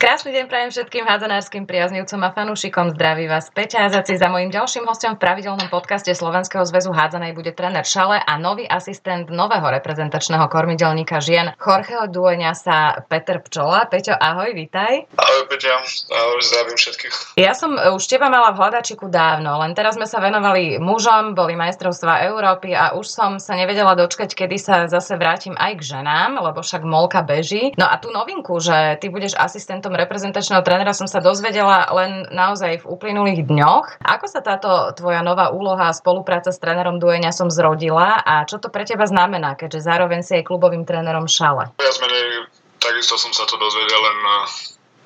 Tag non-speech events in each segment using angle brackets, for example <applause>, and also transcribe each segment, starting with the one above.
Krásny deň prajem všetkým hádzanárskym priaznivcom a fanúšikom. Zdraví vás Peťa Azaci. Za mojím ďalším hostom v pravidelnom podcaste Slovenského zväzu hádzanej bude tréner Šale a nový asistent nového reprezentačného kormidelníka žien Jorgeho Dueňa sa Peter Pčola. Peťo, ahoj, vítaj. Ahoj Peťa, ahoj, zdravím všetkých. Ja som už teba mala v hľadačiku dávno, len teraz sme sa venovali mužom, boli majstrovstvá Európy a už som sa nevedela dočkať, kedy sa zase vrátim aj k ženám, lebo však molka beží. No a tú novinku, že ty budeš asistentom som reprezentačného trénera som sa dozvedela len naozaj v uplynulých dňoch. Ako sa táto tvoja nová úloha a spolupráca s trénerom Dueňa som zrodila a čo to pre teba znamená, keďže zároveň si aj klubovým trénerom Šale? Ja menej, takisto som sa to dozvedel len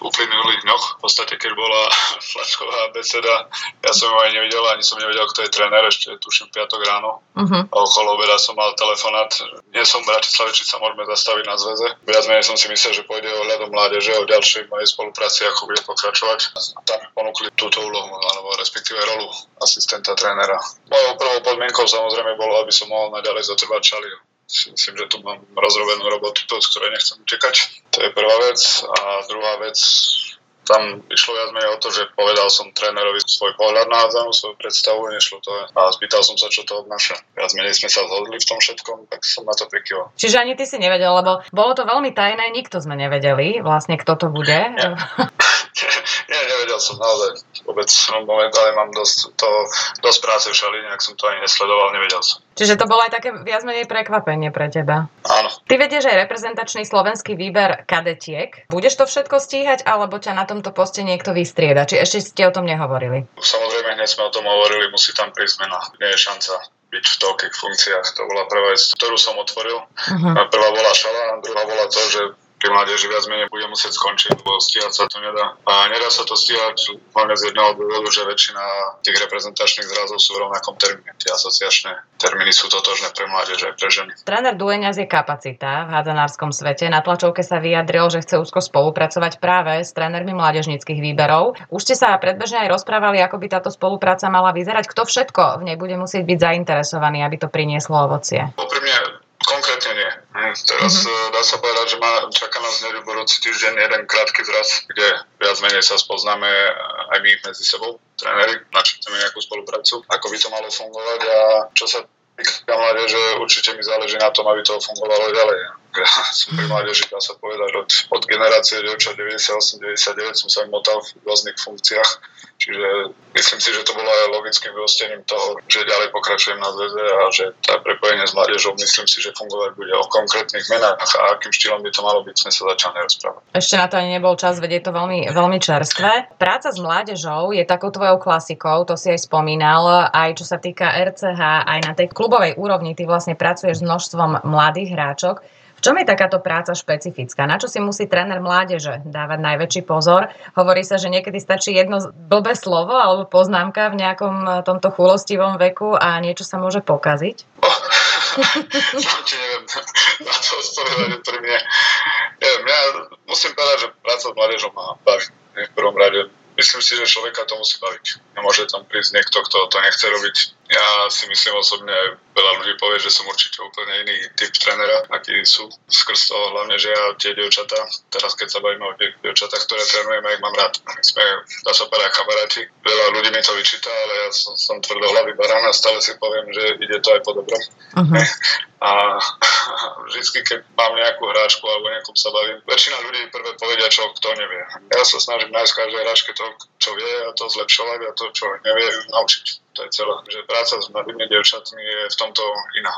uplynulých dňoch. V podstate, keď bola <laughs> flačková beseda, ja som ju aj nevidel, ani som nevedel, kto je tréner, ešte tuším piatok ráno. Uh-huh. A okolo obeda som mal telefonát. Nie som v Bratislave, či sa môžeme zastaviť na zväze. Viac menej som si myslel, že pôjde o hľadom mládeže, o ďalšej mojej spolupráci, ako bude pokračovať. Tam mi ponúkli túto úlohu, alebo respektíve rolu asistenta trénera. Mojou prvou podmienkou samozrejme bolo, aby som mohol naďalej zotrvať čali si myslím, že tu mám rozrobenú robotu, z ktorej nechcem utekať. To je prvá vec. A druhá vec, tam išlo viac menej o to, že povedal som trénerovi svoj pohľad na hádzanú, svoju predstavu, nešlo to a spýtal som sa, čo to obnáša. Viac menej sme sa zhodli v tom všetkom, tak som na to prikyval. Čiže ani ty si nevedel, lebo bolo to veľmi tajné, nikto sme nevedeli vlastne, kto to bude. Nie, <laughs> nie nevedel som naozaj vôbec. Momentálne mám dosť, to, dosť práce v šali, nejak som to ani nesledoval, nevedel som. Čiže to bolo aj také viac menej prekvapenie pre teba. Áno. Ty vedieš aj reprezentačný slovenský výber kadetiek. Budeš to všetko stíhať, alebo ťa na tomto poste niekto vystrieda? Či ešte ste o tom nehovorili? Samozrejme, hneď sme o tom hovorili, musí tam prísť zmena. Nie je šanca byť v toľkých funkciách. To bola prvá vec, ktorú som otvoril. Uh-huh. Prvá bola šala, a druhá bola to, že tej mládeži viac menej bude musieť skončiť, lebo stíhať sa to nedá. A nedá sa to stíhať hlavne z jedného dôvodu, že väčšina tých reprezentačných zrazov sú v rovnakom termíne. Tie asociačné termíny sú totožné pre mládež aj pre ženy. Tréner Dueňaz je kapacita v hádzanárskom svete. Na tlačovke sa vyjadril, že chce úzko spolupracovať práve s trénermi mládežnických výberov. Už ste sa predbežne aj rozprávali, ako by táto spolupráca mala vyzerať. Kto všetko v nej bude musieť byť zainteresovaný, aby to prinieslo ovocie? Úprimne Konkrétne nie. Hm, teraz mm-hmm. dá sa povedať, že má, čaká nás hneď budúci týždeň jeden krátky zraz, kde viac menej sa spoznáme aj my medzi sebou, tréneri, načrteme nejakú spoluprácu, ako by to malo fungovať a čo sa týka mládeže, určite mi záleží na tom, aby to fungovalo ďalej. Pri mládeži, dá sa povedať, od, od generácie dievčat 98-99 som sa motal v rôznych funkciách Čiže myslím si, že to bolo aj logickým vyústením toho, že ďalej pokračujem na zväze a že tá prepojenie s mládežou myslím si, že fungovať bude o konkrétnych menách a akým štýlom by to malo byť, sme sa začali rozprávať. Ešte na to ani nebol čas, vedieť to veľmi, veľmi čerstvé. Práca s mládežou je takou tvojou klasikou, to si aj spomínal, aj čo sa týka RCH, aj na tej klubovej úrovni, ty vlastne pracuješ s množstvom mladých hráčok čom je takáto práca špecifická? Na čo si musí tréner mládeže dávať najväčší pozor? Hovorí sa, že niekedy stačí jedno blbé slovo alebo poznámka v nejakom eh, tomto chulostivom veku a niečo sa môže pokaziť? <laughs> Ti neviem <laughs> na to odpovedať pri mne. Neviem, ja musím povedať, že práca s mládežou ma baví. V prvom rade myslím si, že človeka to musí baviť. Nemôže tam prísť niekto, kto to nechce robiť ja si myslím osobne, veľa ľudí povie, že som určite úplne iný typ trénera, aký sú skrz toho, hlavne, že ja tie dievčatá, teraz keď sa bavíme o tých dievčatách, ktoré trénujem, ich mám rád. My sme, dá sa povedať, kamaráti. Veľa ľudí mi to vyčíta, ale ja som, som tvrdohlavý barán a stále si poviem, že ide to aj po dobrom. Uh-huh. <laughs> A <laughs> vždy, keď mám nejakú hráčku alebo nejakom sa bavím, väčšina ľudí prvé povedia, čo kto nevie. Ja sa snažím nájsť každej hráčke to, čo vie a to zlepšovať a to, čo nevie, naučiť. To je celé. Že práca s mladými devčatmi je v tomto iná.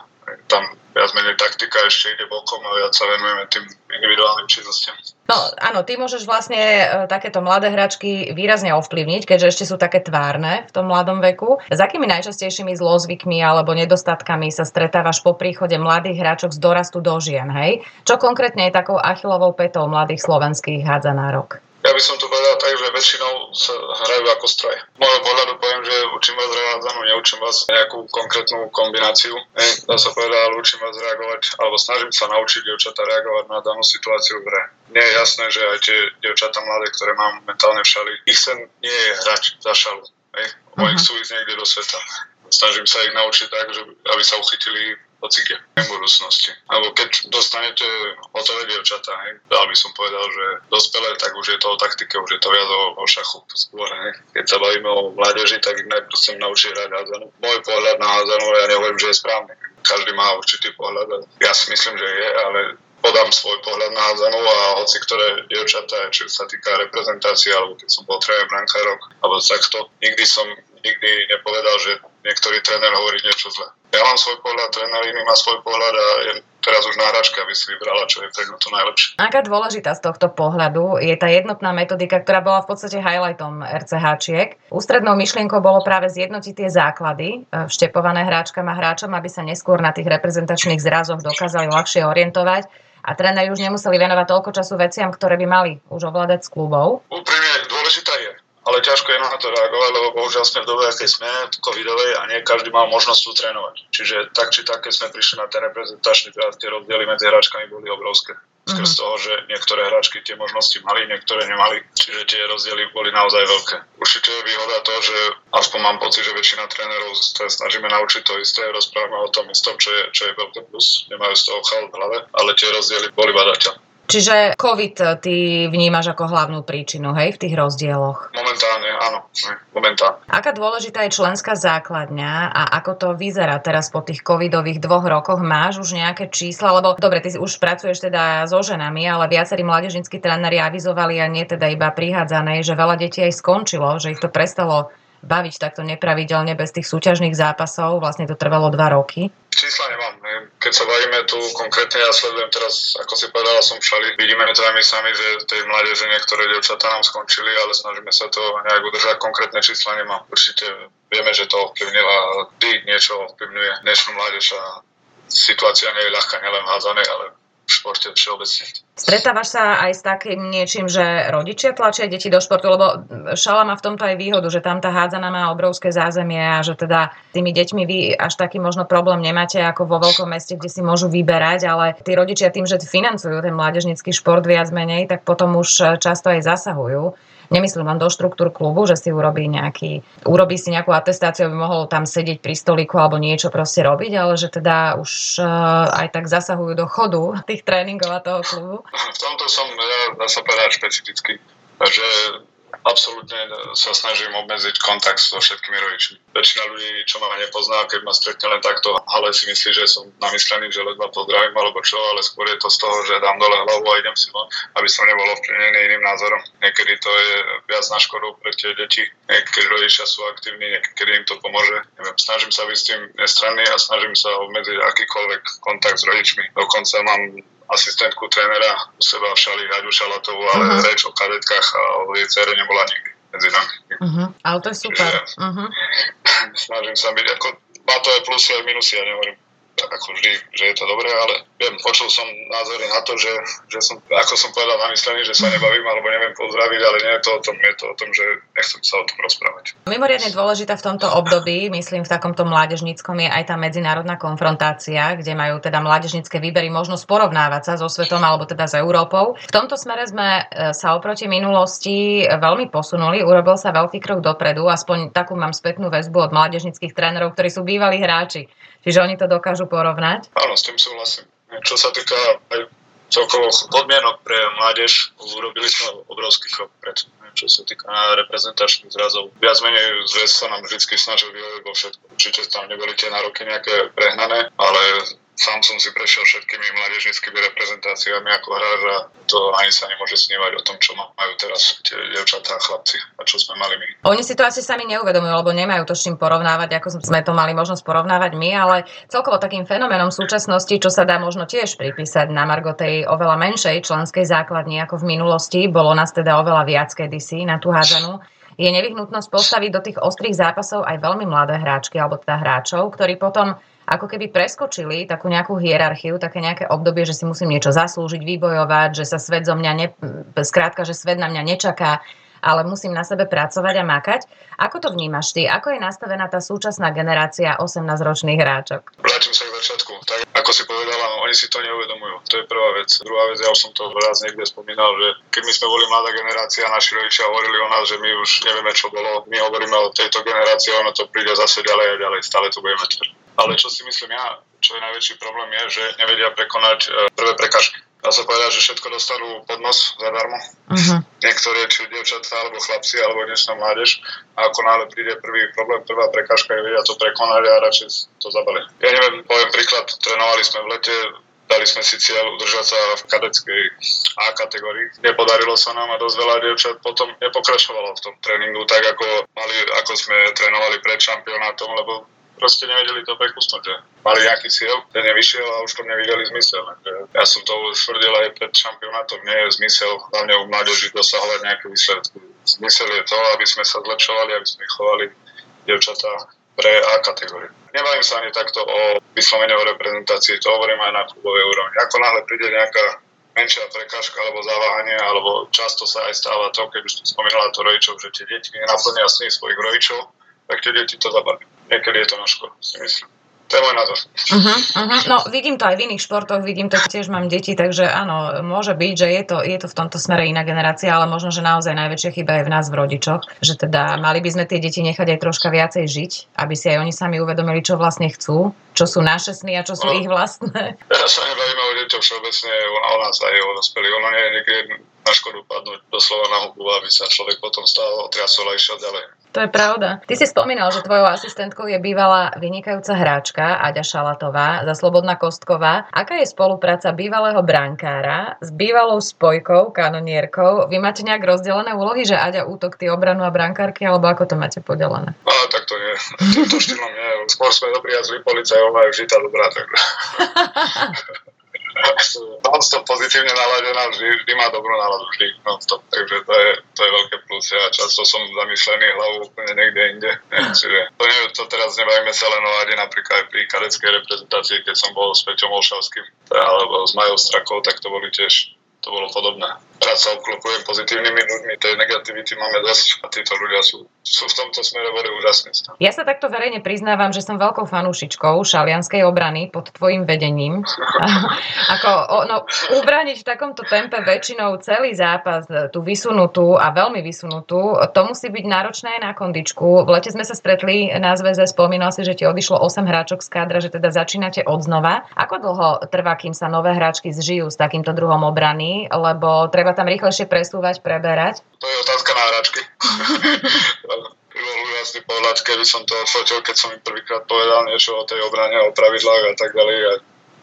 Tam viac menej taktika ešte ide bokom a viac sa venujeme tým individuálnym činnostiam. No áno, ty môžeš vlastne e, takéto mladé hračky výrazne ovplyvniť, keďže ešte sú také tvárne v tom mladom veku. S akými najčastejšími zlozvykmi alebo nedostatkami sa stretávaš po príchode mladých hráčok z dorastu do žien, hej? Čo konkrétne je takou achilovou petou mladých slovenských hádzanárok? Ja by som to povedal tak, že väčšinou sa hrajú ako stroj. Môjho pohľadu poviem, že učím vás revádzanú, neučím vás nejakú konkrétnu kombináciu. Hej, dá sa povedať, ale učím vás reagovať, alebo snažím sa naučiť dievčatá reagovať na danú situáciu v hre. Nie je jasné, že aj tie dievčatá mladé, ktoré mám momentálne v šali, ich sen nie je hrať za šalu. Hej, uh-huh. chcú ísť niekde do sveta snažím sa ich naučiť tak, že, aby sa uchytili hoci kde v budúcnosti. Alebo keď dostanete hotové dievčatá, hej, dal by som povedal, že dospelé, tak už je to o taktike, už je to viac o, o šachu skôr. Hej. Keď sa bavíme o mládeži, tak ich najprv chcem naučiť hrať hádzanú. Môj pohľad na hádzanú, ja nehovorím, že je správny. Každý má určitý pohľad, ja si myslím, že je, ale podám svoj pohľad na hádzanú a hoci ktoré dievčatá, či sa týka reprezentácie, alebo keď som bol tréner brankárok, alebo takto, nikdy som nikdy nepovedal, že niektorý tréner hovorí niečo zle. Ja mám svoj pohľad, tréner iný má svoj pohľad a je teraz už na hračka, aby si vybrala, čo je pre to najlepšie. Aká dôležitá z tohto pohľadu je tá jednotná metodika, ktorá bola v podstate highlightom RCHčiek. Ústrednou myšlienkou bolo práve zjednotiť tie základy e, vštepované hráčkam a hráčom, aby sa neskôr na tých reprezentačných zrazoch dokázali ľahšie orientovať a tréneri už nemuseli venovať toľko času veciam, ktoré by mali už ovládať s klubov. Úprimne dôležitá je ale ťažko je na to reagovať, lebo bohužiaľ sme v dobe, aké sme, covidovej a nie každý mal možnosť tu trénovať. Čiže tak či tak, keď sme prišli na ten reprezentačný teraz tie rozdiely medzi hráčkami boli obrovské. Skrz mm-hmm. toho, že niektoré hráčky tie možnosti mali, niektoré nemali, čiže tie rozdiely boli naozaj veľké. Určite je výhoda to, že aspoň mám pocit, že väčšina trénerov sa snažíme naučiť to isté, rozprávame o tom istom, čo je, čo je veľké plus, nemajú z toho chal v hlave, ale tie rozdiely boli badateľné. Čiže COVID ty vnímaš ako hlavnú príčinu, hej, v tých rozdieloch? Momentálne, áno, momentálne. Aká dôležitá je členská základňa a ako to vyzerá teraz po tých covidových dvoch rokoch? Máš už nejaké čísla? Lebo dobre, ty už pracuješ teda so ženami, ale viacerí mládežníckí tréneri avizovali a nie teda iba prihádzané, že veľa detí aj skončilo, že ich to prestalo baviť takto nepravidelne bez tých súťažných zápasov. Vlastne to trvalo dva roky. Čísla nemám. Keď sa bavíme tu konkrétne, ja sledujem teraz, ako si povedala, som šali. Vidíme aj my sami, že tej mládeže niektoré dievčatá nám skončili, ale snažíme sa to nejak udržať. Konkrétne čísla nemám. Určite vieme, že to ovplyvnilo a vždy niečo ovplyvňuje dnešnú mládež a situácia nie je ľahká nielen v házanej, ale športe všeobecne. Stretávaš sa aj s takým niečím, že rodičia tlačia deti do športu, lebo šala má v tomto aj výhodu, že tam tá hádzana má obrovské zázemie a že teda tými deťmi vy až taký možno problém nemáte ako vo veľkom meste, kde si môžu vyberať, ale tí rodičia tým, že financujú ten mládežnický šport viac menej, tak potom už často aj zasahujú nemyslím len do štruktúr klubu, že si urobí nejaký, urobí si nejakú atestáciu, aby mohol tam sedieť pri stoliku alebo niečo proste robiť, ale že teda už uh, aj tak zasahujú do chodu <laughs> tých tréningov a toho klubu. V tomto som, ja, dá sa povedať, špecificky. že absolútne sa snažím obmedziť kontakt so všetkými rodičmi. Väčšina ľudí, čo ma nepozná, keď ma stretne len takto, ale si myslí, že som namyslený, že ledva pozdravím alebo čo, ale skôr je to z toho, že dám dole hlavu a idem si von, aby som nebol ovplyvnený iným názorom. Niekedy to je viac na škodu pre tie deti, niekedy rodičia sú aktívni, niekedy im to pomôže. Neviem, snažím sa byť s tým nestranný a snažím sa obmedziť akýkoľvek kontakt s rodičmi. Dokonca mám asistentku trénera u seba v šali Aďu Šalatovú, ale uh-huh. reč o kadetkách a o jej cere nebola nikdy medzi nami. Uh-huh. Ale to je super. Čiže, uh-huh. Snažím sa byť, ako, má to aj plusy aj minusy, ja nehovorím ako vždy, že je to dobré, ale viem, počul som názory na to, že, že som, ako som povedal, namyslený, že sa nebavím alebo neviem pozdraviť, ale nie je to o tom, je to o tom, že nechcem sa o tom rozprávať. Mimoriadne dôležitá v tomto období, myslím v takomto mládežníckom, je aj tá medzinárodná konfrontácia, kde majú teda mládežnícke výbery možnosť porovnávať sa so svetom alebo teda s Európou. V tomto smere sme e, sa oproti minulosti veľmi posunuli, urobil sa veľký krok dopredu, aspoň takú mám spätnú väzbu od mládežníckých trénerov, ktorí sú bývalí hráči. Čiže oni to dokážu porovnať? Áno, s tým súhlasím. Čo sa týka aj celkovo podmienok pre mládež, urobili sme obrovský krok pred čo sa týka reprezentačných zrazov. Viac menej zväz sa nám vždy snažil vyhovieť vo všetko. Určite tam neboli tie nároky nejaké prehnané, ale sám som si prešiel všetkými mládežnickými reprezentáciami ako hráč a to ani sa nemôže snívať o tom, čo majú teraz tie devčatá a chlapci a čo sme mali my. Oni si to asi sami neuvedomujú, lebo nemajú to s čím porovnávať, ako sme to mali možnosť porovnávať my, ale celkovo takým fenoménom súčasnosti, čo sa dá možno tiež pripísať na Margo tej oveľa menšej členskej základni ako v minulosti, bolo nás teda oveľa viac kedysi na tú hádzanú, je nevyhnutnosť postaviť do tých ostrých zápasov aj veľmi mladé hráčky alebo teda hráčov, ktorí potom ako keby preskočili takú nejakú hierarchiu, také nejaké obdobie, že si musím niečo zaslúžiť, vybojovať, že sa svet zo mňa, ne, skrátka, že svet na mňa nečaká, ale musím na sebe pracovať a makať. Ako to vnímaš ty? Ako je nastavená tá súčasná generácia 18-ročných hráčok? Vrátim sa k začiatku. Tak ako si povedala, oni si to neuvedomujú. To je prvá vec. Druhá vec, ja už som to raz niekde spomínal, že keď my sme boli mladá generácia, naši rodičia hovorili o nás, že my už nevieme, čo bolo. My hovoríme o tejto generácii, ono to príde zase ďalej a ďalej. Stále to budeme tvrdiť Ale čo si myslím ja, čo je najväčší problém je, že nevedia prekonať e, prvé prekažky. Dá sa povedať, že všetko dostanú pod nos zadarmo. Uh-huh. Niektoré, či dievčatá, alebo chlapci, alebo dnešná mládež. A ako náhle príde prvý problém, prvá prekažka, je vedia to prekonať a radšej to zabalia. Ja neviem, poviem príklad, trénovali sme v lete, Dali sme si cieľ udržať sa v kadeckej A kategórii. Nepodarilo sa nám a dosť veľa dievčat potom nepokračovalo v tom tréningu tak, ako, mali, ako sme trénovali pred šampionátom, lebo proste nevedeli to prekusnúť, že mali nejaký cieľ, ten nevyšiel a už to nevideli zmysel. Ja som to tvrdil aj pred šampionátom, nie je zmysel hlavne u mládeži dosahovať nejaké výsledky. Zmysel je to, aby sme sa zlepšovali, aby sme chovali devčatá pre A kategóriu. Nebavím sa ani takto o vyslovene o reprezentácii, to hovorím aj na klubovej úrovni. Ako náhle príde nejaká menšia prekážka alebo zaváhanie, alebo často sa aj stáva to, keď už spomínala to rodičov, že tie deti nenaplnia sny svojich rodičov, tak tie deti to zabavia niekedy je to na škodu, si myslím. To je môj názor. Uh-huh, uh-huh. No vidím to aj v iných športoch, vidím to, tiež mám deti, takže áno, môže byť, že je to, je to v tomto smere iná generácia, ale možno, že naozaj najväčšia chyba je v nás, v rodičoch, že teda mali by sme tie deti nechať aj troška viacej žiť, aby si aj oni sami uvedomili, čo vlastne chcú, čo sú naše sny a čo sú no, ich vlastné. Ja sa nebavíme o deťoch všeobecne, o nás aj o dospelých, ono nie je niekedy na škodu padnúť doslova na hubu, aby sa človek potom stal, otriasol a išiel ďalej. To je pravda. Ty si spomínal, že tvojou asistentkou je bývalá vynikajúca hráčka Aďa Šalatová za Slobodná Kostková. Aká je spolupráca bývalého brankára s bývalou spojkou, kanonierkou? Vy máte nejak rozdelené úlohy, že Aďa útok, ty obranu a brankárky, alebo ako to máte podelené? No, tak to nie. <laughs> To štýlom nie. Skôr sme dobrí a zlí policajov, vždy tá dobrá. Tak... <laughs> non-stop pozitívne naladená, vždy, vždy má dobrú náladu, vždy non-stop, takže to je, to je veľké plus. Ja často som zamyslený hlavu úplne niekde inde. <laughs> Čiže to, ne, to teraz nebavíme sa len o Ade, napríklad aj pri kadeckej reprezentácii, keď som bol s Peťom Olšavským alebo s Majou Strakou, tak to boli tiež to bolo podobné. Rád sa obklopujem pozitívnymi ľuďmi, tej negativity máme dosť a títo ľudia sú, sú v tomto smere boli úžasní. Ja sa takto verejne priznávam, že som veľkou fanúšičkou šalianskej obrany pod tvojim vedením. <laughs> Ako, no, ubraniť v takomto tempe väčšinou celý zápas, tú vysunutú a veľmi vysunutú, to musí byť náročné aj na kondičku. V lete sme sa stretli na zväze, spomínal si, že ti odišlo 8 hráčok z kádra, že teda začínate od znova. Ako dlho trvá, kým sa nové hráčky zžijú s takýmto druhom obrany? lebo treba tam rýchlejšie presúvať, preberať? To je otázka na hráčky. <laughs> bol úžasný pohľad, keby som to odfotil, keď som im prvýkrát povedal niečo o tej obrane, o pravidlách a tak ďalej. A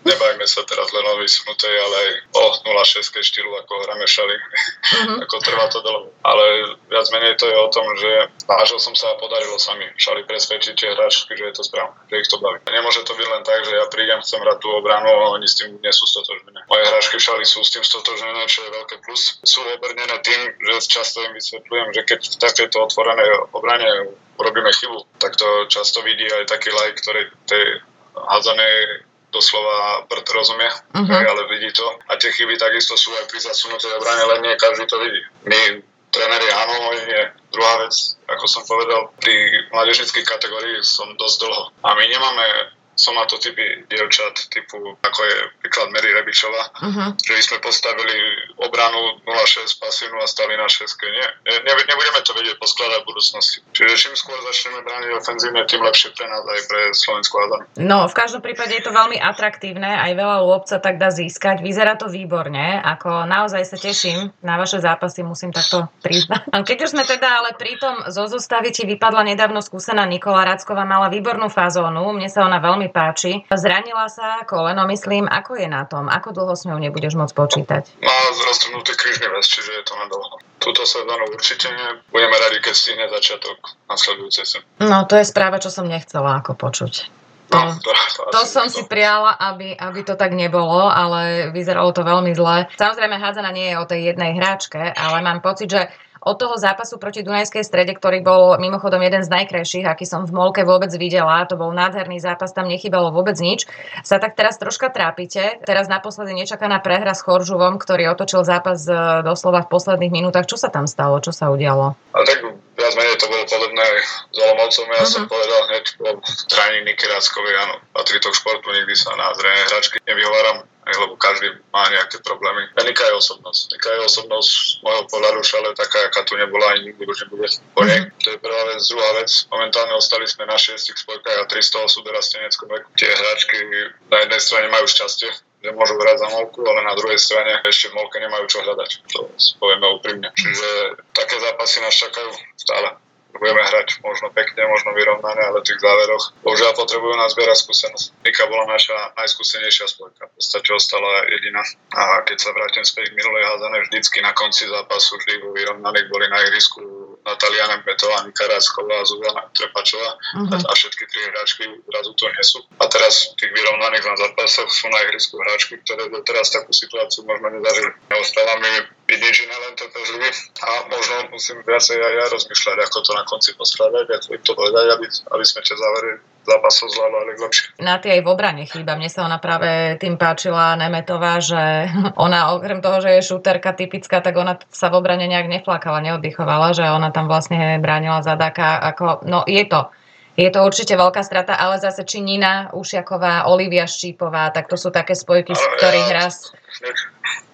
nebajme sa teraz len o vysunutej, ale aj o 0,6 štýlu, ako hráme šali. Uh-huh. <laughs> ako trvá to dlho. Ale viac menej to je o tom, že snažil som sa a podarilo sa mi šali presvedčiť tie hráčky, že je to správne, že ich to baví. Nemôže to byť len tak, že ja prídem, chcem hrať tú obranu a oni s tým nie sú stotožnené. Moje hráčky šali sú s tým stotožnené, čo je veľké plus. Sú obrnené tým, že často im vysvetľujem, že keď v takejto otvorenej obrane robíme chybu, tak to často vidí aj taký like, ktorý tej hádzanej doslova prd rozumie, uh-huh. ale vidí to. A tie chyby takisto sú aj pri zasunutej obrane, len nie každý to vidí. My, tréneri, áno, nie. Druhá vec, ako som povedal, pri mládežnických kategórií som dosť dlho. A my nemáme som mal to typy dievčat, typu ako je príklad Mary Rebičová, uh-huh. že sme postavili obranu 0-6 pasívnu a stali na 6. Nie, ne, nebudeme to vedieť poskladať v budúcnosti. Čiže čím skôr začneme brániť ofenzívne, tým lepšie pre nás aj pre Slovensku a No, v každom prípade je to veľmi atraktívne, aj veľa lôbca tak dá získať. Vyzerá to výborne, ako naozaj sa teším na vaše zápasy, musím takto priznať. Keď už sme teda ale pri tom zo zostavy ti vypadla nedávno skúsená Nikola Racková, mala výbornú fazónu, mne sa ona veľmi páči. Zranila sa koleno, myslím, ako je na tom? Ako dlho s ňou nebudeš môcť počítať? Má roztrhnutý krížny väz, čiže je to na dlho. Túto sezónu určite nie. Budeme radi, keď stihne začiatok nasledujúcej sa. No, to je správa, čo som nechcela ako počuť. To, no, to, to, to som to. si prijala, aby, aby to tak nebolo, ale vyzeralo to veľmi zle. Samozrejme, hádzana nie je o tej jednej hráčke, ale mám pocit, že od toho zápasu proti Dunajskej strede, ktorý bol mimochodom jeden z najkrajších, aký som v Molke vôbec videla, to bol nádherný zápas, tam nechybalo vôbec nič, sa tak teraz troška trápite. Teraz naposledy nečakaná prehra s Choržuvom, ktorý otočil zápas e, doslova v posledných minútach. Čo sa tam stalo? Čo sa udialo? A tak viac menej to bolo podobné s Olomovcom. Ja uh-huh. som povedal hneď po tréningu Niky Ráckovi, áno, patrí to k športu, nikdy sa na zrejme hračky nevyhováram lebo každý má nejaké problémy. A Nika je osobnosť. Nika je osobnosť z môjho pohľadu ale taká, aká tu nebola ani nikdy už nebude po nej. To je prvá vec. Druhá vec, momentálne ostali sme na šiestich spojkách a 300 sú dorasteneckom veku. Tie hráčky na jednej strane majú šťastie, že môžu hrať za molku, ale na druhej strane ešte v molke nemajú čo hľadať. To povieme úprimne. Čiže také zápasy nás čakajú stále budeme hrať možno pekne, možno vyrovnané, ale v tých záveroch bohužiaľ potrebujú nás zbierať skúsenosť. Nika bola naša najskúsenejšia spojka, v podstate ostala jediná. A keď sa vrátim späť k minulej hádané, vždycky na konci zápasu vždy vo vyrovnaných boli na ihrisku Natalia Nembetová, Nika Rásková Zuzana Trepačová uh-huh. a všetky tri hráčky zrazu to nie sú. A teraz v tých vyrovnaných na zápasoch sú na ihrisku hráčky, ktoré doteraz takú situáciu možno nezažili. Neostáva mi iné, len trpezlivý a možno musím viacej aj ja rozmýšľať, ako to na konci poskladať, ako to povedať, aby, aby sme tie závery zápasov zvládali lepšie. Na tej aj v obrane chýba. Mne sa ona práve tým páčila Nemetová, že ona okrem toho, že je šúterka typická, tak ona sa v obrane nejak neflakala, neoddychovala, že ona tam vlastne bránila zadáka. Ako, no je to je to určite veľká strata, ale zase či Nina Ušiaková, Olivia Štípová, tak to sú také spojky, z ktorých ja, raz...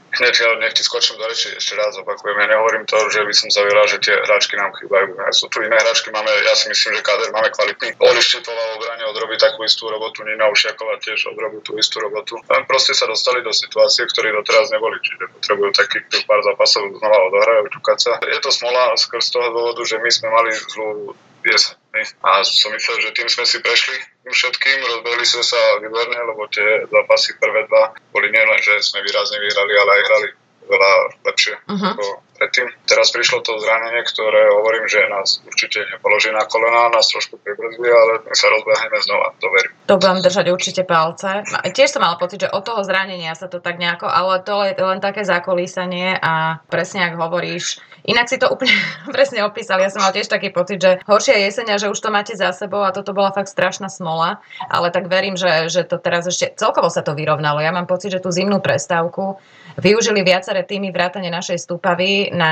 Hneď, nech ti skočím do reči, ešte raz opakujem. Ja nehovorím to, že by som zaviera, že tie hráčky nám chýbajú. Ja sú tu iné hráčky, máme, ja si myslím, že káder máme kvalitný. Oli Štipová v obrane odrobí takú istú robotu, Nina Ušiaková tiež odrobí tú istú robotu. Len proste sa dostali do situácie, ktoré doteraz neboli, čiže potrebujú takých pár zápasov znova odohrať, oťukať sa. Je to smola skrz toho dôvodu, že my sme mali zlú jeseň. A som myslel, že tým sme si prešli všetkým, rozbehli sme sa výborne, lebo tie zápasy prvé dva boli nielen, že sme výrazne vyhrali, ale aj hrali veľa lepšie uh-huh. ako predtým. Teraz prišlo to zranenie, ktoré hovorím, že nás určite nepoloží na kolena, nás trošku pribrzdí, ale my sa rozbehneme znova, to verím. To budem držať určite palce. Tiež som mala pocit, že od toho zranenia sa to tak nejako, ale to je len také zakolísanie a presne ak hovoríš, Inak si to úplne <laughs> presne opísali. Ja som mal tiež taký pocit, že horšia jesenia, že už to máte za sebou a toto bola fakt strašná smola. Ale tak verím, že, že to teraz ešte celkovo sa to vyrovnalo. Ja mám pocit, že tú zimnú prestávku využili viaceré týmy vrátane našej stúpavy na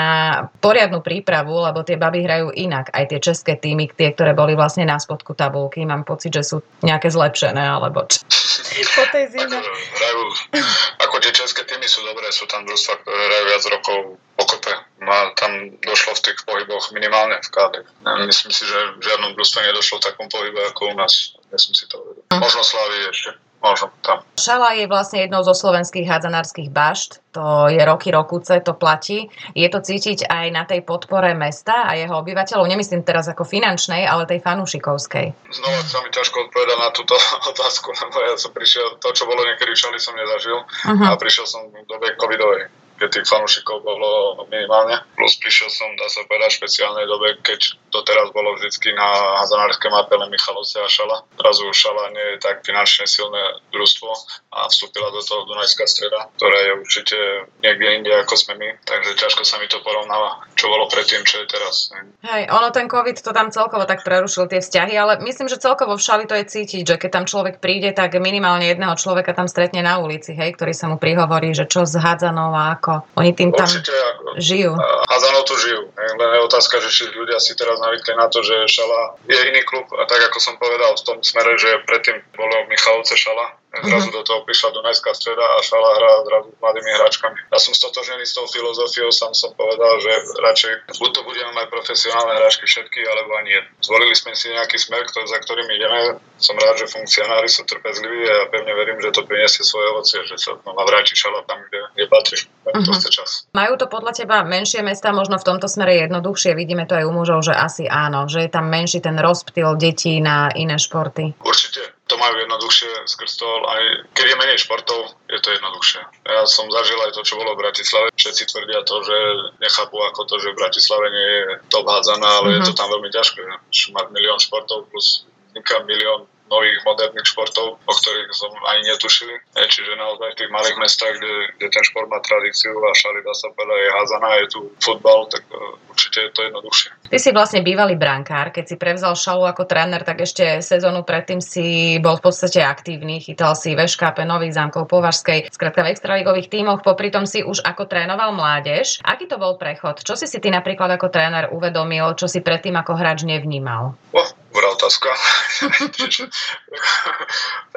poriadnu prípravu, lebo tie baby hrajú inak. Aj tie české týmy, tie, ktoré boli vlastne na spodku tabulky, mám pocit, že sú nejaké zlepšené, alebo čo. <laughs> po tej zime. Ako, hrajú, ako české týmy sú dobré, sú tam družstva, ktoré hrajú viac rokov pokope. No tam došlo v tých pohyboch minimálne v káde. Myslím si, že žiadnom družstve nedošlo v takom pohybe ako u nás. Myslím si to. Možno Slavy ešte. Možno tam. Šala je vlastne jednou zo slovenských hádzanárskych bašt. To je roky, rokuce, to platí. Je to cítiť aj na tej podpore mesta a jeho obyvateľov. Nemyslím teraz ako finančnej, ale tej fanúšikovskej. Znova sa mi ťažko odpovedať na túto <laughs> otázku, lebo ja som prišiel, to, čo bolo niekedy v Šali, som nezažil uh-huh. a prišiel som v dobe covidovej keď tých fanúšikov bolo minimálne. Plus prišiel som, dá sa povedať, v špeciálnej dobe, keď to teraz bolo vždycky na hazanárske mape Michalovce a Šala. Zrazu Šala nie je tak finančne silné družstvo a vstúpila do toho Dunajská streda, ktorá je určite niekde inde ako sme my, takže ťažko sa mi to porovnáva, čo bolo predtým, čo je teraz. Hej, ono ten COVID to tam celkovo tak prerušil tie vzťahy, ale myslím, že celkovo v Šali to je cítiť, že keď tam človek príde, tak minimálne jedného človeka tam stretne na ulici, hej, ktorý sa mu prihovorí, že čo s hádzanou a ako ako oni tým tam Určite, ako, žijú. A za tu žijú. Len je otázka, že či ľudia si teraz navykli na to, že Šala je iný klub a tak ako som povedal v tom smere, že predtým bolo Michalovce Šala, Zrazu do toho prišla Dunajská streda a Šala hra zrazu s mladými hráčkami. Ja som stotožený s tou filozofiou, sám som povedal, že radšej buď to budeme mať profesionálne hráčky všetky, alebo ani jedno. Zvolili sme si nejaký smer, ktorý, za ktorým ideme. Som rád, že funkcionári sú trpezliví a ja pevne verím, že to priniesie svoje ovocie, že sa znova vráti Šala tam, kde, kde patrí. Uh-huh. Čas. Majú to podľa teba menšie mesta možno v tomto smere jednoduchšie? Vidíme to aj u mužov, že asi áno, že je tam menší ten rozptyl detí na iné športy. Určite to majú jednoduchšie skrz to, aj keď je menej športov, je to jednoduchšie. Ja som zažil aj to, čo bolo v Bratislave. Všetci tvrdia to, že nechápu ako to, že v Bratislave nie je to obhádzané, ale mm-hmm. je to mhm. tam veľmi ťažké. Mať milión športov plus milión nových moderných športov, o ktorých som ani netušili. Čiže naozaj v tých malých mestách, kde, kde ten šport má tradíciu a šali dá sa povedať je házaná, je tu futbal, tak e, určite je to jednoduchšie. Ty si vlastne bývalý brankár, keď si prevzal šalu ako tréner, tak ešte sezónu predtým si bol v podstate aktívny, chytal si Veškápe, Nových zámkov, Považskej, skrátka v extraligových tímoch, popri tom si už ako trénoval mládež. Aký to bol prechod? Čo si si ty napríklad ako tréner uvedomil, čo si predtým ako hráč nevnímal? Oh, dobrá otázka. <laughs>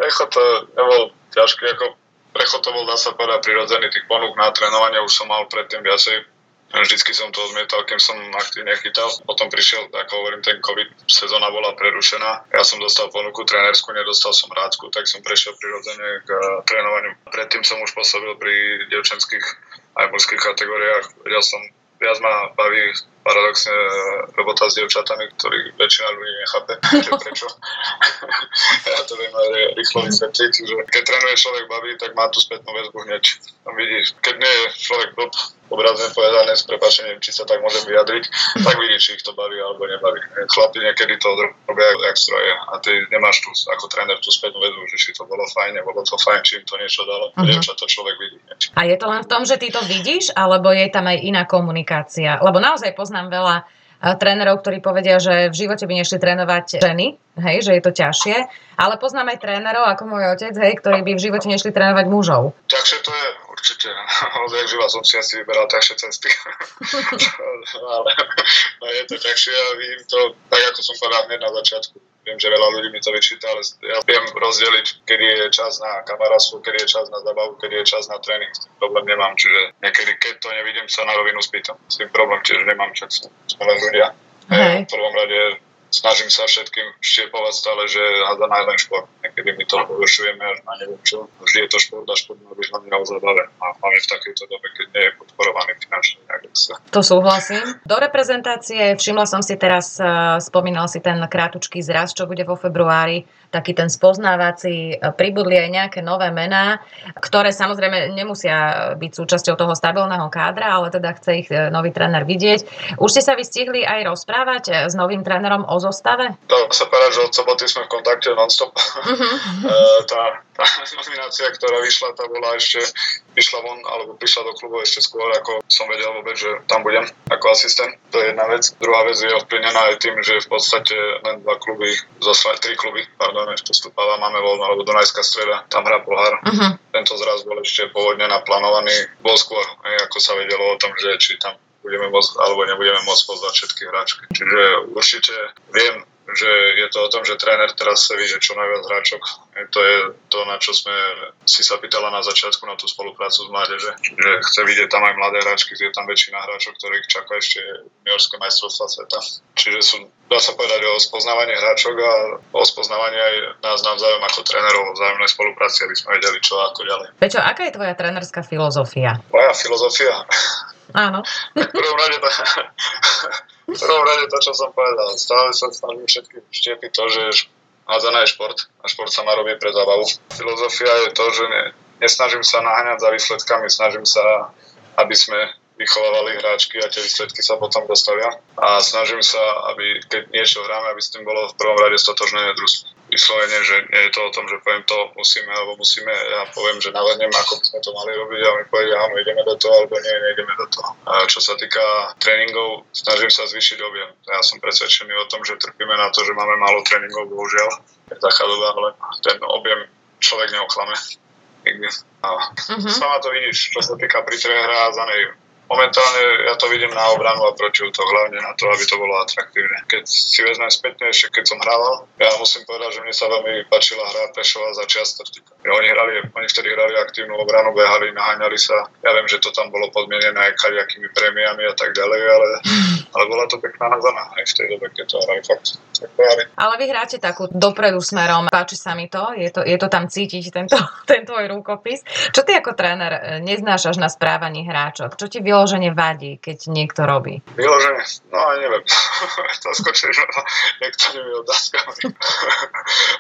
Echo to nebol ťažké, ako prechod to bol, dá sa povedať, prirodzený tých ponúk na trénovanie, už som mal predtým viacej Vždycky som to odmietal, kým som aktívne chytal. Potom prišiel, ako hovorím, ten COVID, sezóna bola prerušená. Ja som dostal ponuku trénersku, nedostal som rádsku, tak som prešiel prirodzene k uh, trénovaniu. Predtým som už pôsobil pri devčenských aj mužských kategóriách. Vedel som, viac ma baví paradoxne robota s dievčatami, ktorých väčšina ľudí nechápe, <laughs> že prečo. <laughs> ja to viem aj rýchlo vysvetliť, že keď trénuje človek baví, tak má tú spätnú väzbu hneď. Tam vidíš, keď nie je človek blb, obrazne povedané, s prepačením, či sa tak môžem vyjadriť, tak vidí, či ich to baví alebo nebaví. Chlapi niekedy to robia jak stroje a ty nemáš tu ako tréner tú spätnú väzbu, že či to bolo fajn, nebolo to fajn, či im to niečo dalo. Uh-huh. Dievča to človek vidí. A je to len v tom, že ty to vidíš, alebo je tam aj iná komunikácia? Lebo naozaj poznám veľa trénerov, ktorí povedia, že v živote by nešli trénovať ženy, hej, že je to ťažšie, ale poznám aj trénerov, ako môj otec, hej, ktorí by v živote nešli trénovať mužov. Takže to je určite, <laughs> odjak živa som si asi vyberal ťažšie cesty. <laughs> <laughs> ale, ale je to ťažšie a vidím to, tak ako som povedal hneď na začiatku Viem, že veľa ľudí mi to vyčíta, ale ja viem rozdeliť, kedy je čas na kamarátstvo, kedy je čas na zabavu, kedy je čas na tréning. S tým problém nemám, čiže niekedy, keď to nevidím, sa na rovinu spýtam. S tým problém tiež nemám, čak sme len ľudia. Hej. V prvom rade snažím sa všetkým štiepovať stále, že hada najlen šport. Niekedy my to površujeme až na neviem čo. Vždy je to šport a šport má byť hlavne o zabave. A hlavne v takejto dobe, keď nie je podporovaný finančne. To súhlasím. Do reprezentácie všimla som si teraz, uh, spomínal si ten krátučký zraz, čo bude vo februári taký ten spoznávací, e, pribudli aj nejaké nové mená, ktoré samozrejme nemusia byť súčasťou toho stabilného kádra, ale teda chce ich e, nový tréner vidieť. Už ste sa vystihli aj rozprávať e, s novým trénerom o zostave? To sa povedať, že od soboty sme v kontakte non-stop. Uh-huh. <laughs> tá, tá nominácia, ktorá vyšla, tá bola ešte, vyšla von, alebo prišla do klubu ešte skôr, ako som vedel vôbec, že tam budem ako asistent. To je jedna vec. Druhá vec je ovplyvnená aj tým, že v podstate len dva kluby, zase tri kluby, pardon, pardon, ešte stúpava, máme voľno, alebo Dunajská streda, tam hrá pohár. Uh-huh. Tento zraz bol ešte pôvodne naplánovaný, bol skôr, ako sa vedelo o tom, že či tam budeme môcť, alebo nebudeme môcť pozvať všetky hráčky. Čiže určite viem, že je to o tom, že tréner teraz sa vidie čo najviac hráčok. To je to, na čo sme si sa pýtala na začiatku na tú spoluprácu s mládeže. Že chce vidieť tam aj mladé hráčky, je tam väčšina hráčov, ktorých čaká ešte juniorské majstrovstvá sveta. Čiže sú, dá sa povedať o spoznávanie hráčok a o spoznávanie aj nás navzájom ako trénerov o vzájomnej spolupráci, aby sme vedeli, čo ako ďalej. Peťo, aká je tvoja trénerská filozofia? Moja filozofia? Áno. v prvom rade <laughs> v prvom rade to, čo som povedal. Stále sa snažím všetkým štiepiť to, že hádzaná je šport a šport sa má robiť pre zábavu. Filozofia je to, že ne, nesnažím sa naháňať za výsledkami, snažím sa, aby sme vychovávali hráčky a tie výsledky sa potom dostavia. A snažím sa, aby keď niečo hráme, aby s tým bolo v prvom rade stotožné družstvo vyslovene, že nie je to o tom, že poviem to musíme alebo musíme, ja poviem, že navrhnem, ako by sme to mali robiť a my povedia, áno, ideme do toho alebo nie, nejdeme do toho. A čo sa týka tréningov, snažím sa zvýšiť objem. Ja som presvedčený o tom, že trpíme na to, že máme málo tréningov, bohužiaľ. Je taká doba, ale ten objem človek neoklame. Nikdy. A uh-huh. sama to vidíš, čo sa týka pri hre házanej Momentálne ja to vidím na obranu a proti to hlavne na to, aby to bolo atraktívne. Keď si vezmem spätne ešte, keď som hrával, ja musím povedať, že mne sa veľmi páčila hra Pešova za čias ja, oni, hrali, oni vtedy hrali aktívnu obranu, behali, naháňali sa. Ja viem, že to tam bolo podmienené aj kaďakými prémiami a tak ďalej, ale, <laughs> ale bola to pekná hazana aj v tej dobe, keď to hrali fakt. Ale vy hráte takú dopredu smerom, páči sa mi to, je to, je to tam cítiť, tento, ten tvoj rukopis. Čo ty ako tréner eh, neznášaš na správaní hráčok? Čo ti vylo vyložene vadí, keď niekto robí? Vyložene? No aj neviem. to skočíš niektorými otázkami.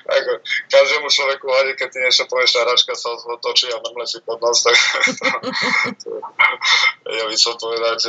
Ako, každému človeku vadí, keď ty niečo povieš, tá hračka sa otočí a mrmle si pod nos, tak to, to, ja by som povedať,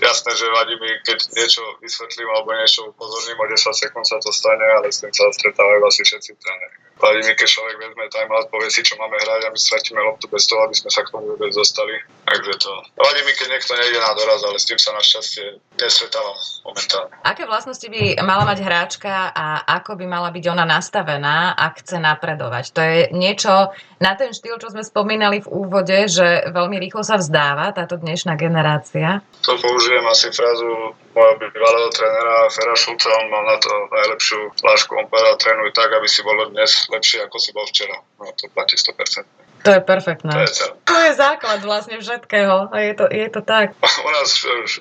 jasné, že vadí mi, keď niečo vysvetlím alebo niečo upozorním, o 10 sekúnd sa to stane, ale s tým sa stretávajú asi všetci tréneri. Vadí mi, keď človek vezme timeout, povie si, čo máme hrať a my stratíme loptu bez toho, aby sme sa k tomu vôbec dostali. Takže to. Vadí mi, keď niekto nejde na doraz, ale s tým sa našťastie nestretávam momentálne. Aké vlastnosti by mala mať hráčka a ako by mala byť ona nastavená, ak chce napredovať? To je niečo na ten štýl, čo sme spomínali v úvode, že veľmi rýchlo sa vzdáva táto dnešná generácia. To použijem asi frázu môjho bývalého trénera Fera Šulca, on mal na to najlepšiu flášku, on povedal, trénuj tak, aby si bol dnes lepšie, ako si bol včera. No to platí 100%. To je perfektné. To je, celé. to je základ vlastne všetkého a je to, je to tak. <laughs> U nás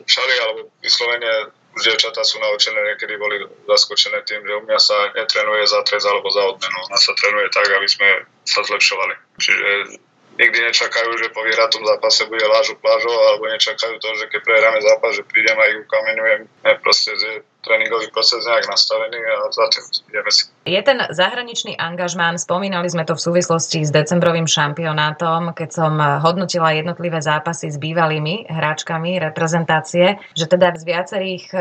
šali alebo vyslovene dievčatá sú naučené, niekedy boli zaskočené tým, že u mňa sa netrenuje za trest alebo za odmenu. U nás sa trenuje tak, aby sme sa zlepšovali. Čiže nikdy nečakajú, že po vyhratom zápase bude lážu plážo, alebo nečakajú to, že keď prehráme zápas, že prídem a ich ukameňujem. Ne, proste, tréningový proces nejak nastavený a za tým ideme si. Je ten zahraničný angažmán, spomínali sme to v súvislosti s decembrovým šampionátom, keď som hodnotila jednotlivé zápasy s bývalými hráčkami reprezentácie, že teda z viacerých e,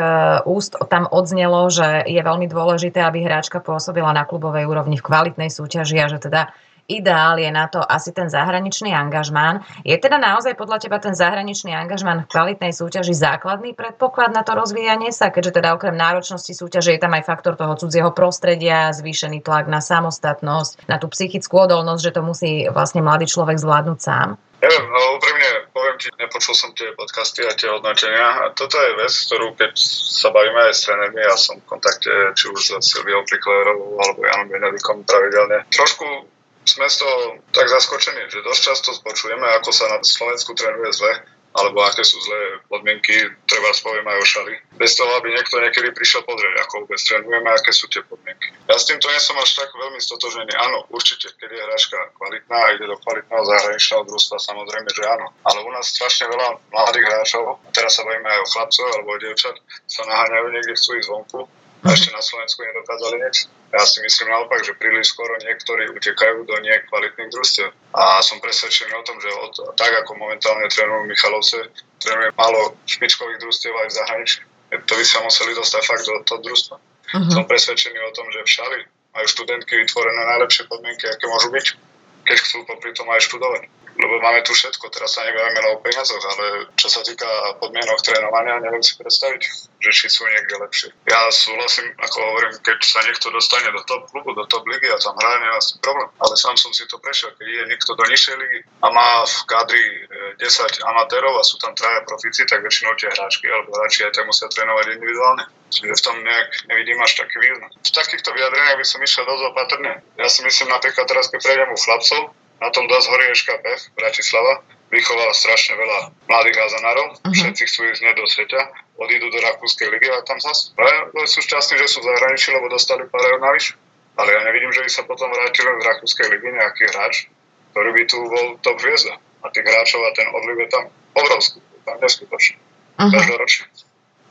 úst tam odznelo, že je veľmi dôležité, aby hráčka pôsobila na klubovej úrovni v kvalitnej súťaži a že teda ideál je na to asi ten zahraničný angažmán. Je teda naozaj podľa teba ten zahraničný angažmán v kvalitnej súťaži základný predpoklad na to rozvíjanie sa, keďže teda okrem náročnosti súťaže je tam aj faktor toho cudzieho prostredia, zvýšený tlak na samostatnosť, na tú psychickú odolnosť, že to musí vlastne mladý človek zvládnuť sám? Neviem, no úprimne poviem ti, nepočul som tie podcasty a tie hodnotenia. A toto je vec, ktorú keď sa bavíme aj s trénermi, ja som v kontakte či už s Silviou Priklerovou alebo Janom Benedikom pravidelne. Trošku sme z toho tak zaskočení, že dosť často počujeme, ako sa na Slovensku trénuje zle, alebo aké sú zlé podmienky, treba spoviem aj o šali. Bez toho, aby niekto niekedy prišiel pozrieť, ako vôbec trénujeme, aké sú tie podmienky. Ja s týmto nie som až tak veľmi stotožený. Áno, určite, keď je hráčka kvalitná a ide do kvalitného zahraničného družstva, samozrejme, že áno. Ale u nás strašne veľa mladých hráčov, teraz sa bavíme aj o chlapcov alebo o dievčat, sa naháňajú niekde, chcú ísť zvonku a ešte na Slovensku nedokázali nič. Ja si myslím naopak, že príliš skoro niektorí utekajú do nekvalitných družstiev. A som presvedčený o tom, že od, tak ako momentálne trénujú Michalovce, trénuje málo špičkových družstiev aj v zahraničí. To by sa museli dostať fakt do toho družstva. Uh-huh. Som presvedčený o tom, že všali majú študentky vytvorené najlepšie podmienky, aké môžu byť, keď chcú popri tom aj študovať lebo máme tu všetko, teraz sa nebavíme len o peniazoch, ale čo sa týka podmienok trénovania, neviem si predstaviť, že či sú niekde lepšie. Ja súhlasím, ako hovorím, keď sa niekto dostane do top klubu, do top ligy a tam hraje, nemá s problém. Ale sám som si to prešiel, keď je niekto do nižšej ligy a má v kadri 10 e, amatérov a sú tam traja profici, tak väčšinou tie hráčky alebo hráči aj tak musia trénovať individuálne. Čiže v tom nejak nevidím až taký význam. V takýchto vyjadreniach by som išiel dosť opatrne. Ja si myslím napríklad teraz, keď prejdem u chlapcov, na tom dosť horí EŠKP Bratislava. Vychovala strašne veľa mladých hazanárov. Uh-huh. Všetci chcú ísť do sveta, odídu do Rakúskej ligy a tam zase sú šťastní, že sú v zahraničí, lebo dostali pár eur navyše. Ale ja nevidím, že by sa potom vrátili z Rakúskej ligy nejaký hráč, ktorý by tu bol top hviezda. A tých hráčov a ten odliv je tam obrovský. Tam neskutočný. Uh-huh. Každoročne.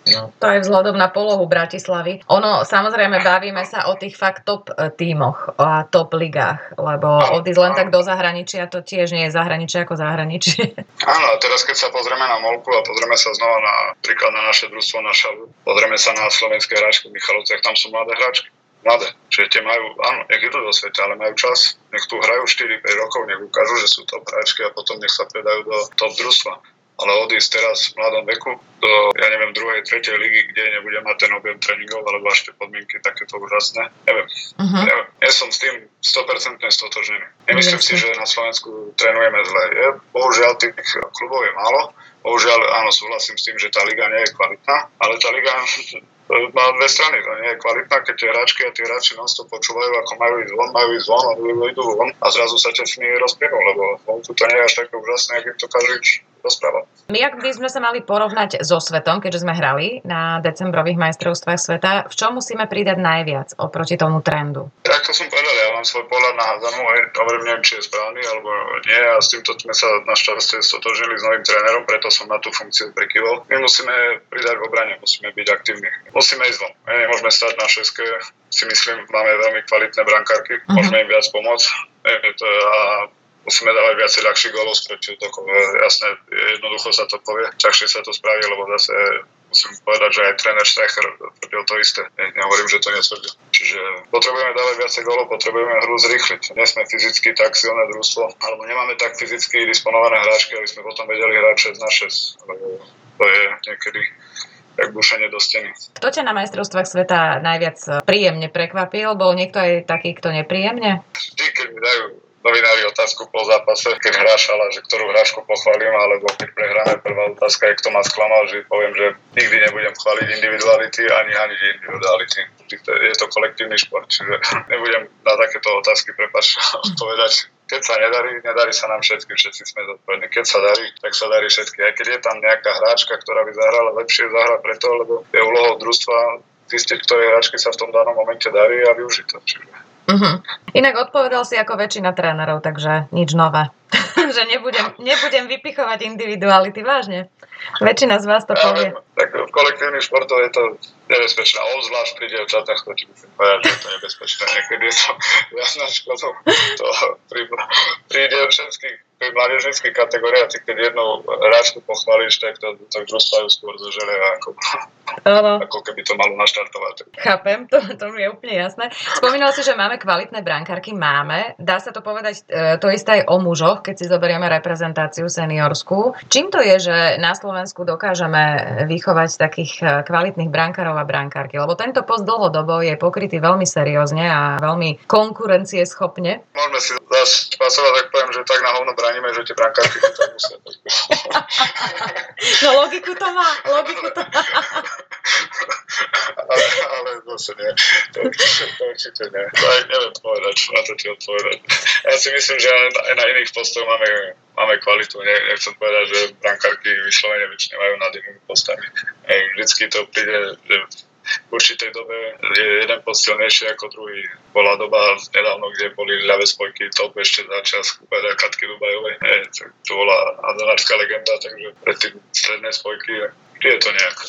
No. To je vzhľadom na polohu Bratislavy. Ono, samozrejme, bavíme sa o tých fakt top e, tímoch a top ligách, lebo odísť len tak do zahraničia, to tiež nie je zahraničie ako zahraničie. <laughs> Áno, teraz keď sa pozrieme na Molku a pozrieme sa znova na, príklad na naše družstvo, na Šalu, pozrieme sa na slovenské hráčky v Michalovciach, tam sú mladé hráčky. Mladé. Čiže tie majú, áno, nech idú do sveta, ale majú čas. Nech tu hrajú 4-5 rokov, nech ukážu, že sú top hráčky a potom nech sa predajú do top družstva ale odísť teraz v mladom veku do, ja neviem, druhej, tretej ligy, kde nebude mať ten objem tréningov, alebo až tie podmienky takéto úžasné. Neviem. Uh-huh. neviem. Ja som s tým 100% stotožený. Nemyslím uh-huh. si, že na Slovensku trénujeme zle. Je, bohužiaľ tých klubov je málo. Bohužiaľ, áno, súhlasím s tým, že tá liga nie je kvalitná, ale tá liga <laughs> má dve strany, to nie je kvalitná, keď tie hráčky a tie hráči non počúvajú, ako majú ísť von, majú ísť von, a idú von a zrazu sa tie rozplynú, lebo vonku to nie je až také úžasné, ak im to každý rozprával. My ak by sme sa mali porovnať so svetom, keďže sme hrali na decembrových majstrovstvách sveta, v čom musíme pridať najviac oproti tomu trendu? Ako som povedal, ja mám svoj pohľad na hádzanú, hovorím, neviem, či je správny alebo nie a s týmto sme sa na šťastie stotožili s novým trénerom, preto som na tú funkciu prekyvol. My musíme pridať v obrane, musíme byť aktívni. Musíme ísť von. My nemôžeme stať na šeske, si myslím, máme veľmi kvalitné brankárky, uh-huh. môžeme im viac pomôcť. A musíme dávať viacej ľahších golov z protiútokov. Jasné, jednoducho sa to povie, ťažšie sa to spraví, lebo zase musím povedať, že aj tréner Streicher tvrdil to isté. Nehovorím, že to netvrdil. Čiže potrebujeme dávať viacej golov, potrebujeme hru zrýchliť. Nie sme fyzicky tak silné družstvo, alebo nemáme tak fyzicky disponované hráčky, aby sme potom vedeli hrať 6 na 6. Lebo to je niekedy tak bušenie do steny. Kto ťa na majstrovstvách sveta najviac príjemne prekvapil? Bol niekto aj taký, kto nepríjemne? Vždy, keď mi dajú novinári otázku po zápase, keď hrášala, že ktorú hráčku pochválim, alebo keď prehráme prvá otázka je, kto ma sklamal, že poviem, že nikdy nebudem chváliť individuality ani ani individuality. Je to kolektívny šport, čiže nebudem na takéto otázky, prepač, <laughs> odpovedať. keď sa nedarí, nedarí sa nám všetkým, všetci sme zodpovední. Keď sa darí, tak sa darí všetky. Aj keď je tam nejaká hráčka, ktorá by zahrala lepšie, zahra preto, lebo je úlohou družstva zistiť, ktoré hráčky sa v tom danom momente darí a využiť to. Čiže... Uh-huh. Inak odpovedal si ako väčšina trénerov, takže nič nové. <laughs> že nebudem, nebudem vypichovať individuality, vážne. Väčšina z vás to ja, povie. Tak v kolektívnych športov je to nebezpečné. Obzvlášť pri dievčatách, to ti musím povedať, že je to nebezpečné. Niekedy je to <laughs> jasná škoda. To pri, pri dievčenských pri mládežnických kategóriách, ty keď jednu hráčku pochválíš, tak to, to družstva skôr zožere ako, ano. ako keby to malo naštartovať. Chápem, to, to mi je úplne jasné. Spomínal si, že máme kvalitné brankárky, máme. Dá sa to povedať e, to isté aj o mužoch, keď si zoberieme reprezentáciu seniorskú. Čím to je, že na Slovensku dokážeme vychovať takých e, kvalitných brankárov a brankárky? Lebo tento post dlhodobo je pokrytý veľmi seriózne a veľmi konkurencieschopne. Môžeme si zase pasovať, tak poviem, že tak na hovno bránime, že tie brankárky to musia. no logiku to má, logiku to má. ale, ale zase nie. To to určite nie. To aj neviem povedať, na to ti odpovedať. Ja si myslím, že aj na iných postoch máme, máme kvalitu. Ne, nechcem povedať, že brankárky vyslovene väčšine majú nad inými postami. Vždycky to príde, že v určitej dobe je jeden silnejší ako druhý. Bola doba nedávno, kde boli ľavé spojky top ešte za čas Kupera Katky Dubajovej. E, to bola adonárska legenda, takže predtým stredné spojky je to nejako.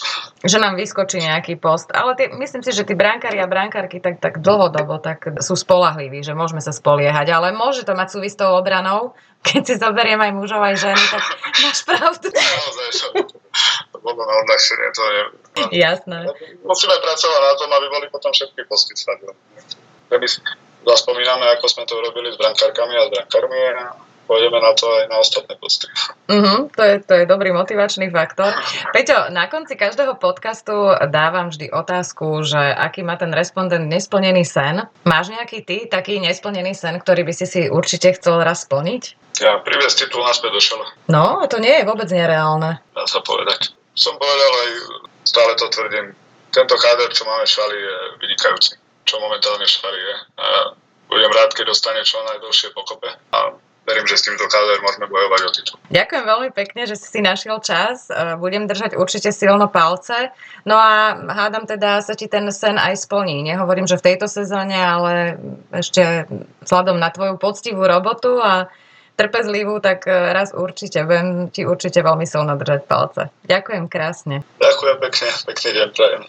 Že nám vyskočí nejaký post. Ale tie, myslím si, že tí brankári a brankárky tak, tak dlhodobo tak sú spolahliví, že môžeme sa spoliehať. Ale môže to mať súvis s tou obranou. Keď si zoberiem aj mužov, aj ženy, tak máš pravdu. Naozaj, to bolo na odľahčenie, to je... Jasné. Musíme pracovať na tom, aby boli potom všetky posty stadion. My zaspomíname, ako sme to robili s brankárkami a s brankármi pôjdeme na to aj na ostatné posty. Uh-huh, to, je, to je dobrý motivačný faktor. Peťo, na konci každého podcastu dávam vždy otázku, že aký má ten respondent nesplnený sen. Máš nejaký ty taký nesplnený sen, ktorý by si si určite chcel raz splniť? Ja priviesť titul naspäť do šala. No, to nie je vôbec nereálne. Dá sa povedať. Som povedal aj, stále to tvrdím, tento káder, čo máme šali, je vynikajúci. Čo momentálne šali je. A budem rád, keď dostane čo najdlhšie pokope. A verím, že s týmto KDR môžeme bojovať o titul. Ďakujem veľmi pekne, že si našiel čas. E, budem držať určite silno palce. No a hádam teda sa ti ten sen aj splní. Nehovorím, že v tejto sezóne, ale ešte vzhľadom na tvoju poctivú robotu a trpezlivú, tak e, raz určite. Budem ti určite veľmi silno držať palce. Ďakujem krásne. Ďakujem pekne. Pekný deň prajem.